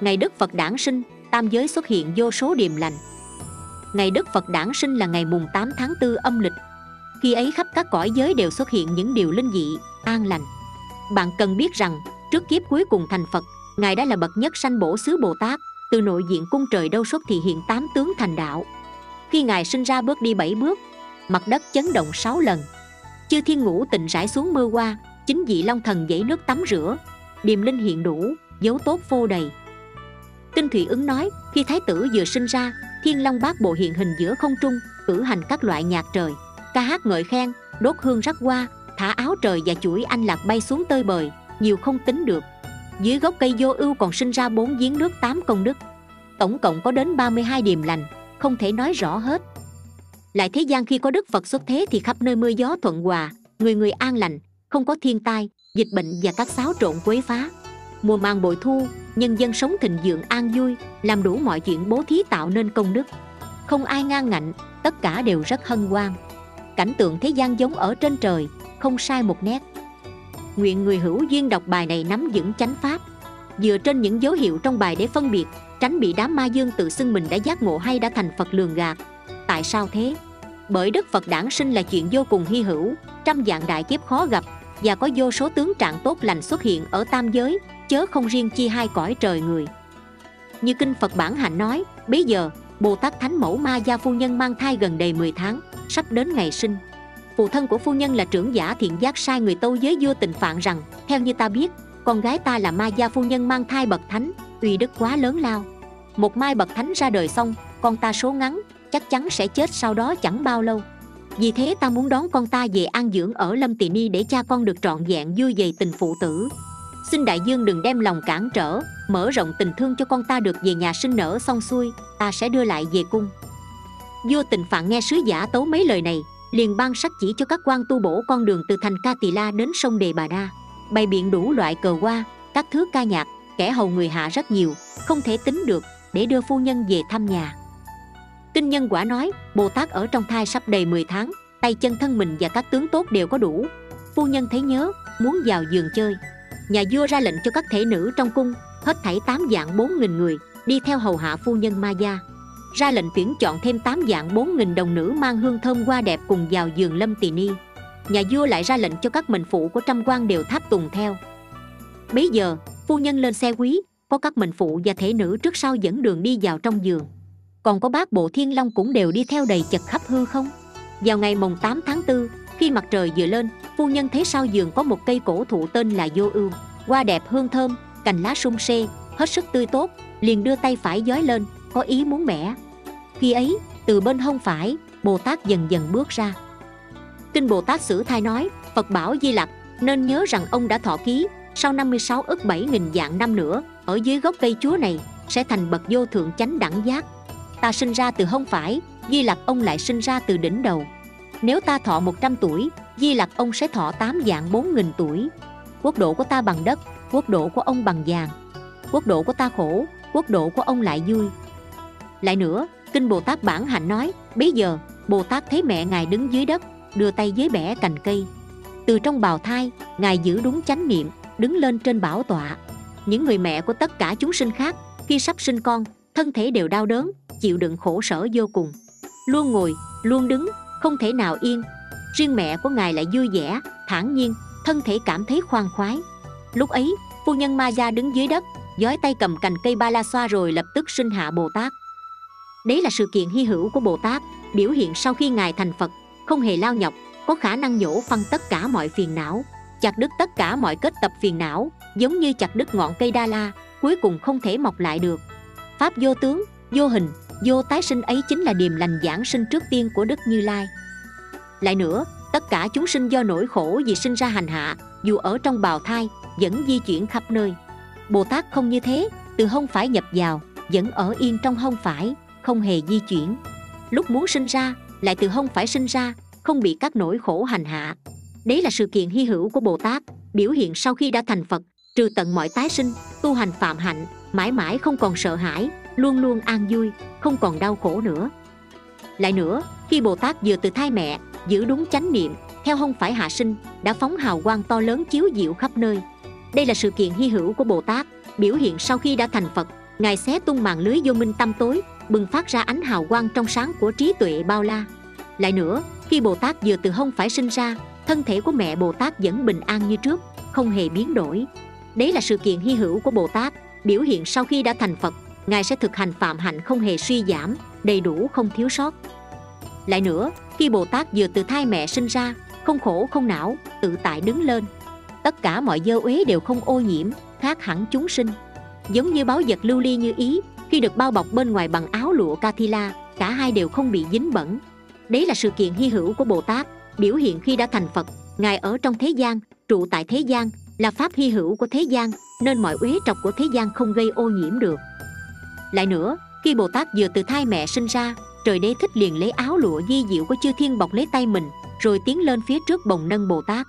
ngày đức phật đản sinh, tam giới xuất hiện vô số điềm lành. Ngày đức phật đản sinh là ngày mùng 8 tháng 4 âm lịch. Khi ấy khắp các cõi giới đều xuất hiện những điều linh dị, an lành. Bạn cần biết rằng, trước kiếp cuối cùng thành phật, ngài đã là bậc nhất sanh bổ xứ bồ tát, từ nội diện cung trời đâu xuất thì hiện tám tướng thành đạo. Khi ngài sinh ra bước đi bảy bước, mặt đất chấn động sáu lần. Chư thiên ngũ tịnh rải xuống mưa qua chính vị long thần dãy nước tắm rửa. Điềm linh hiện đủ, dấu tốt phô đầy kinh thủy ứng nói, khi thái tử vừa sinh ra, thiên long bát bộ hiện hình giữa không trung, cử hành các loại nhạc trời. Ca hát ngợi khen, đốt hương rắc hoa, thả áo trời và chuỗi anh lạc bay xuống tơi bời, nhiều không tính được. Dưới gốc cây vô ưu còn sinh ra bốn giếng nước tám công đức. Tổng cộng có đến 32 điềm lành, không thể nói rõ hết. Lại thế gian khi có đức phật xuất thế thì khắp nơi mưa gió thuận hòa, người người an lành, không có thiên tai, dịch bệnh và các xáo trộn quấy phá mùa màng bội thu, nhân dân sống thịnh vượng an vui, làm đủ mọi chuyện bố thí tạo nên công đức. Không ai ngang ngạnh, tất cả đều rất hân hoan. Cảnh tượng thế gian giống ở trên trời, không sai một nét. Nguyện người hữu duyên đọc bài này nắm vững chánh pháp. Dựa trên những dấu hiệu trong bài để phân biệt, tránh bị đám ma dương tự xưng mình đã giác ngộ hay đã thành phật lường gạt. Tại sao thế? Bởi đức phật đản sinh là chuyện vô cùng hy hữu, trăm dạng đại kiếp khó gặp, và có vô số tướng trạng tốt lành xuất hiện ở tam giới chớ không riêng chi hai cõi trời người. Như kinh phật bản hạnh nói, bấy giờ, bồ tát thánh mẫu ma gia phu nhân mang thai gần đầy 10 tháng, sắp đến ngày sinh. Phụ thân của phu nhân là trưởng giả thiện giác sai người tâu giới vua tình phạn rằng, theo như ta biết, con gái ta là ma gia phu nhân mang thai bậc thánh, uy đức quá lớn lao. Một mai bậc thánh ra đời xong, con ta số ngắn, chắc chắn sẽ chết sau đó chẳng bao lâu. Vì thế ta muốn đón con ta về an dưỡng ở lâm tỳ ni để cha con được trọn vẹn, vui về tình phụ tử xin đại dương đừng đem lòng cản trở, mở rộng tình thương cho con ta được về nhà sinh nở xong xuôi, ta sẽ đưa lại về cung. Vua tình phạn nghe sứ giả tấu mấy lời này, liền ban sắc chỉ cho các quan tu bổ con đường từ thành ca tỳ la đến sông đề bà đa. Bày biện đủ loại cờ hoa, các thứ ca nhạc, kẻ hầu người hạ rất nhiều, không thể tính được, để đưa phu nhân về thăm nhà. Kinh nhân quả nói, bồ tát ở trong thai sắp đầy 10 tháng, tay chân thân mình và các tướng tốt đều có đủ. Phu nhân thấy nhớ, muốn vào giường chơi nhà vua ra lệnh cho các thể nữ trong cung, hết thảy tám dạng bốn nghìn người, đi theo hầu hạ phu nhân ma gia. Ra lệnh tuyển chọn thêm tám dạng bốn nghìn đồng nữ mang hương thơm hoa đẹp cùng vào giường lâm tỳ ni. Nhà vua lại ra lệnh cho các mệnh phụ của trăm quan đều tháp tùng theo. Bấy giờ, phu nhân lên xe quý, có các mệnh phụ và thể nữ trước sau dẫn đường đi vào trong giường. Còn có bác bộ thiên long cũng đều đi theo đầy chật khắp hư không? Vào ngày mồng 8 tháng 4 khi mặt trời vừa lên, phu nhân thấy sau giường có một cây cổ thụ tên là vô ưu hoa đẹp, hương thơm, cành lá sung xê hết sức tươi tốt, liền đưa tay phải giói lên, có ý muốn mẻ. khi ấy, từ bên hông phải, bồ tát dần dần bước ra. Kinh bồ tát sử thai nói, phật bảo di lặc, nên nhớ rằng ông đã thọ ký, sau 56 ức 7 nghìn dạng năm nữa, ở dưới gốc cây chúa này, sẽ thành bậc vô thượng chánh đẳng giác. Ta sinh ra từ hông phải, di lặc ông lại sinh ra từ đỉnh đầu nếu ta thọ 100 tuổi, di lặc ông sẽ thọ 8 dạng 4 nghìn tuổi. Quốc độ của ta bằng đất, quốc độ của ông bằng vàng. Quốc độ của ta khổ, quốc độ của ông lại vui. Lại nữa, kinh bồ tát bản hạnh nói bây giờ, bồ tát thấy mẹ ngài đứng dưới đất, đưa tay dưới bẻ cành cây. Từ trong bào thai, ngài giữ đúng chánh niệm, đứng lên trên bảo tọa. Những người mẹ của tất cả chúng sinh khác, khi sắp sinh con, thân thể đều đau đớn, chịu đựng khổ sở vô cùng. Luôn ngồi, luôn đứng không thể nào yên. Riêng mẹ của ngài lại vui vẻ, thản nhiên, thân thể cảm thấy khoan khoái. Lúc ấy, phu nhân ma gia đứng dưới đất, giói tay cầm cành cây ba la xoa rồi lập tức sinh hạ bồ tát. Đấy là sự kiện hy hữu của bồ tát, biểu hiện sau khi ngài thành phật, không hề lao nhọc, có khả năng nhổ phân tất cả mọi phiền não, chặt đứt tất cả mọi kết tập phiền não, giống như chặt đứt ngọn cây đa la, cuối cùng không thể mọc lại được. Pháp vô tướng, vô hình vô tái sinh ấy chính là điềm lành giảng sinh trước tiên của đức như lai. Lại nữa, tất cả chúng sinh do nỗi khổ vì sinh ra hành hạ, dù ở trong bào thai, vẫn di chuyển khắp nơi. Bồ tát không như thế, từ hông phải nhập vào, vẫn ở yên trong hông phải, không hề di chuyển. Lúc muốn sinh ra, lại từ hông phải sinh ra, không bị các nỗi khổ hành hạ. Đấy là sự kiện hy hữu của bồ tát, biểu hiện sau khi đã thành phật, trừ tận mọi tái sinh, tu hành phạm hạnh, mãi mãi không còn sợ hãi luôn luôn an vui, không còn đau khổ nữa. Lại nữa, khi bồ tát vừa từ thai mẹ, giữ đúng chánh niệm, theo không phải hạ sinh, đã phóng hào quang to lớn chiếu diệu khắp nơi. Đây là sự kiện hy hữu của bồ tát, biểu hiện sau khi đã thành phật. Ngài xé tung màn lưới vô minh tâm tối, bừng phát ra ánh hào quang trong sáng của trí tuệ bao la. Lại nữa, khi bồ tát vừa từ không phải sinh ra, thân thể của mẹ bồ tát vẫn bình an như trước, không hề biến đổi. Đấy là sự kiện hy hữu của bồ tát, biểu hiện sau khi đã thành phật ngài sẽ thực hành phạm hạnh không hề suy giảm đầy đủ không thiếu sót lại nữa khi bồ tát vừa từ thai mẹ sinh ra không khổ không não tự tại đứng lên tất cả mọi dơ uế đều không ô nhiễm khác hẳn chúng sinh giống như báo vật lưu ly như ý khi được bao bọc bên ngoài bằng áo lụa Kathila, cả hai đều không bị dính bẩn. Đấy là sự kiện hy hữu của Bồ Tát, biểu hiện khi đã thành Phật. Ngài ở trong thế gian, trụ tại thế gian, là pháp hy hữu của thế gian, nên mọi uế trọc của thế gian không gây ô nhiễm được. Lại nữa, khi Bồ Tát vừa từ thai mẹ sinh ra, trời đế thích liền lấy áo lụa di diệu của chư thiên bọc lấy tay mình, rồi tiến lên phía trước bồng nâng Bồ Tát.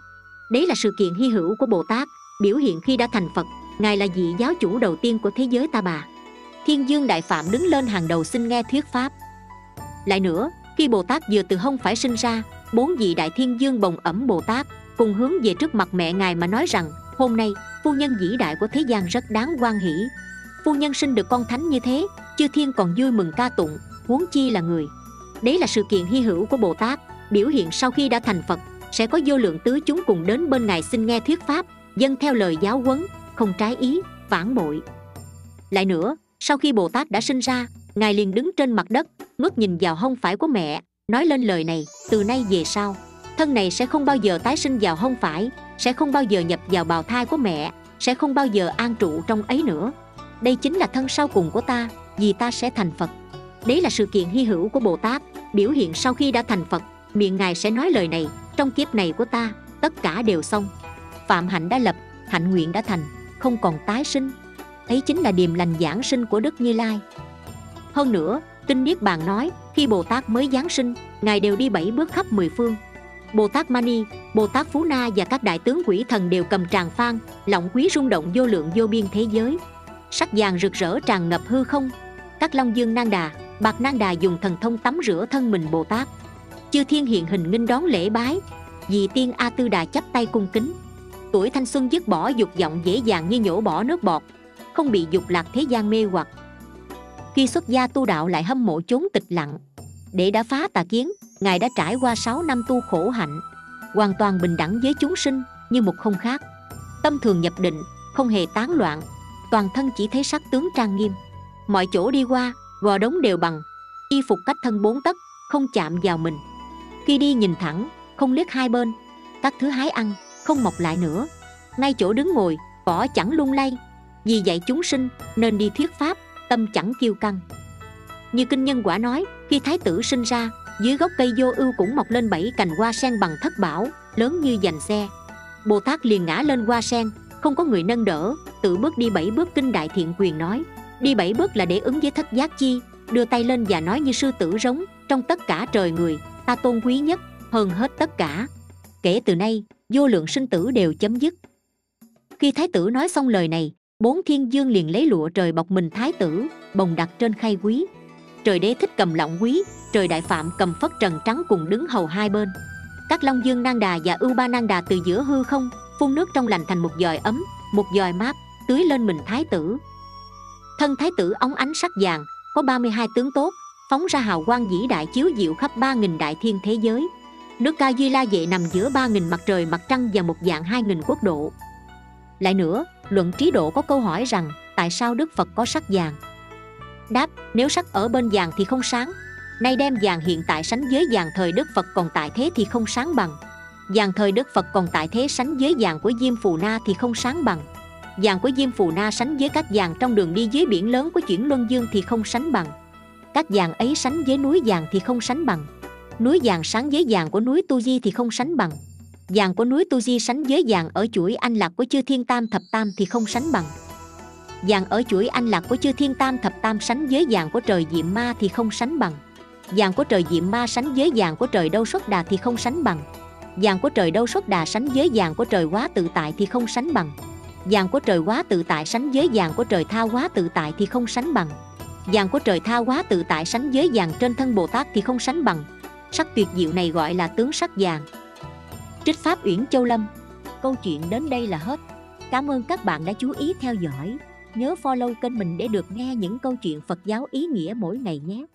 Đấy là sự kiện hy hữu của Bồ Tát, biểu hiện khi đã thành Phật, Ngài là vị giáo chủ đầu tiên của thế giới ta bà thiên dương đại phạm đứng lên hàng đầu xin nghe thuyết pháp lại nữa khi bồ tát vừa từ hông phải sinh ra bốn vị đại thiên dương bồng ẩm bồ tát cùng hướng về trước mặt mẹ ngài mà nói rằng hôm nay phu nhân vĩ đại của thế gian rất đáng quan hỷ phu nhân sinh được con thánh như thế, chư thiên còn vui mừng ca tụng, huống chi là người. Đấy là sự kiện hy hữu của bồ tát, biểu hiện sau khi đã thành phật, sẽ có vô lượng tứ chúng cùng đến bên ngài xin nghe thuyết pháp dân theo lời giáo huấn, không trái ý phản bội. Lại nữa, sau khi bồ tát đã sinh ra, ngài liền đứng trên mặt đất, ngước nhìn vào hông phải của mẹ, nói lên lời này, từ nay về sau, thân này sẽ không bao giờ tái sinh vào hông phải, sẽ không bao giờ nhập vào bào thai của mẹ, sẽ không bao giờ an trụ trong ấy nữa đây chính là thân sau cùng của ta, vì ta sẽ thành phật. Đấy là sự kiện hy hữu của bồ tát biểu hiện sau khi đã thành phật. Miệng ngài sẽ nói lời này, trong kiếp này của ta, tất cả đều xong. Phạm hạnh đã lập, hạnh nguyện đã thành, không còn tái sinh. Ấy chính là điềm lành giảng sinh của đức như lai. Hơn nữa kinh niết bàn nói, khi bồ tát mới giáng sinh, ngài đều đi bảy bước khắp mười phương. Bồ tát mani bồ tát phú na và các đại tướng quỷ thần đều cầm tràng phan lọng quý rung động vô lượng vô biên thế giới sắc vàng rực rỡ tràn ngập hư không. Các long dương nang đà, bạc nang đà dùng thần thông tắm rửa thân mình bồ tát. Chư thiên hiện hình nghinh đón lễ bái. Vì tiên a tư đà chắp tay cung kính. Tuổi thanh xuân dứt bỏ dục vọng dễ dàng như nhổ bỏ nước bọt, không bị dục lạc thế gian mê hoặc. Khi xuất gia tu đạo lại hâm mộ chốn tịch lặng. Để đã phá tà kiến, ngài đã trải qua 6 năm tu khổ hạnh, hoàn toàn bình đẳng với chúng sinh như một không khác. Tâm thường nhập định, không hề tán loạn toàn thân chỉ thấy sắc tướng trang nghiêm. Mọi chỗ đi qua, gò đống đều bằng. Y phục cách thân bốn tấc, không chạm vào mình. Khi đi nhìn thẳng, không liếc hai bên, các thứ hái ăn, không mọc lại nữa. Ngay chỗ đứng ngồi cỏ chẳng lung lay. Vì dạy chúng sinh, nên đi thuyết pháp, tâm chẳng kiêu căng. Như kinh nhân quả nói, khi thái tử sinh ra, dưới gốc cây vô ưu cũng mọc lên bảy cành hoa sen bằng thất bảo, lớn như dành xe. Bồ tát liền ngã lên hoa sen, không có người nâng đỡ tự bước đi bảy bước kinh đại thiện quyền nói. Đi bảy bước là để ứng với thất giác chi, đưa tay lên và nói như sư tử rống, trong tất cả trời người, ta tôn quý nhất, hơn hết tất cả. Kể từ nay, vô lượng sinh tử đều chấm dứt. Khi thái tử nói xong lời này, bốn thiên dương liền lấy lụa trời bọc mình thái tử, bồng đặt trên khay quý. Trời đế thích cầm lọng quý, trời đại phạm cầm phất trần trắng cùng đứng hầu hai bên. Các long dương nang đà và ưu ba nang đà từ giữa hư không, phun nước trong lành thành một dòi ấm, một dòi mát tưới lên mình thái tử. Thân thái tử óng ánh sắc vàng, có 32 tướng tốt, phóng ra hào quang vĩ đại chiếu diệu khắp ba nghìn đại thiên thế giới. Nước ca duy la vệ nằm giữa ba nghìn mặt trời, mặt trăng và một dạng hai nghìn quốc độ. Lại nữa, luận trí độ có câu hỏi rằng, tại sao đức phật có sắc vàng? Đáp, nếu sắc ở bên vàng thì không sáng. Nay đem vàng hiện tại sánh với vàng thời đức phật, còn tại thế thì không sáng bằng. Vàng thời đức phật, còn tại thế sánh với vàng của diêm phù na thì không sáng bằng vàng của diêm phù na sánh với các vàng trong đường đi dưới biển lớn của chuyển luân dương thì không sánh bằng. Các vàng ấy sánh với núi vàng thì không sánh bằng. Núi vàng sáng với vàng của núi tu di thì không sánh bằng. Vàng của núi tu di sánh với vàng ở chuỗi anh lạc của chư thiên tam thập tam thì không sánh bằng. Vàng ở chuỗi anh lạc của chư thiên tam thập tam sánh với vàng của trời diệm ma thì không sánh bằng. Vàng của trời diệm ma sánh với vàng của trời đâu xuất đà thì không sánh bằng. Vàng của trời đâu xuất đà sánh với vàng của trời quá tự tại thì không sánh bằng vàng của trời quá tự tại sánh với vàng của trời tha quá tự tại thì không sánh bằng. Vàng của trời tha quá tự tại sánh với vàng trên thân bồ tát thì không sánh bằng. Sắc tuyệt diệu này gọi là tướng sắc vàng. Trích pháp uyển châu lâm. Câu chuyện đến đây là hết. Cảm ơn các bạn đã chú ý theo dõi. Nhớ follow kênh mình để được nghe những câu chuyện Phật giáo ý nghĩa mỗi ngày nhé.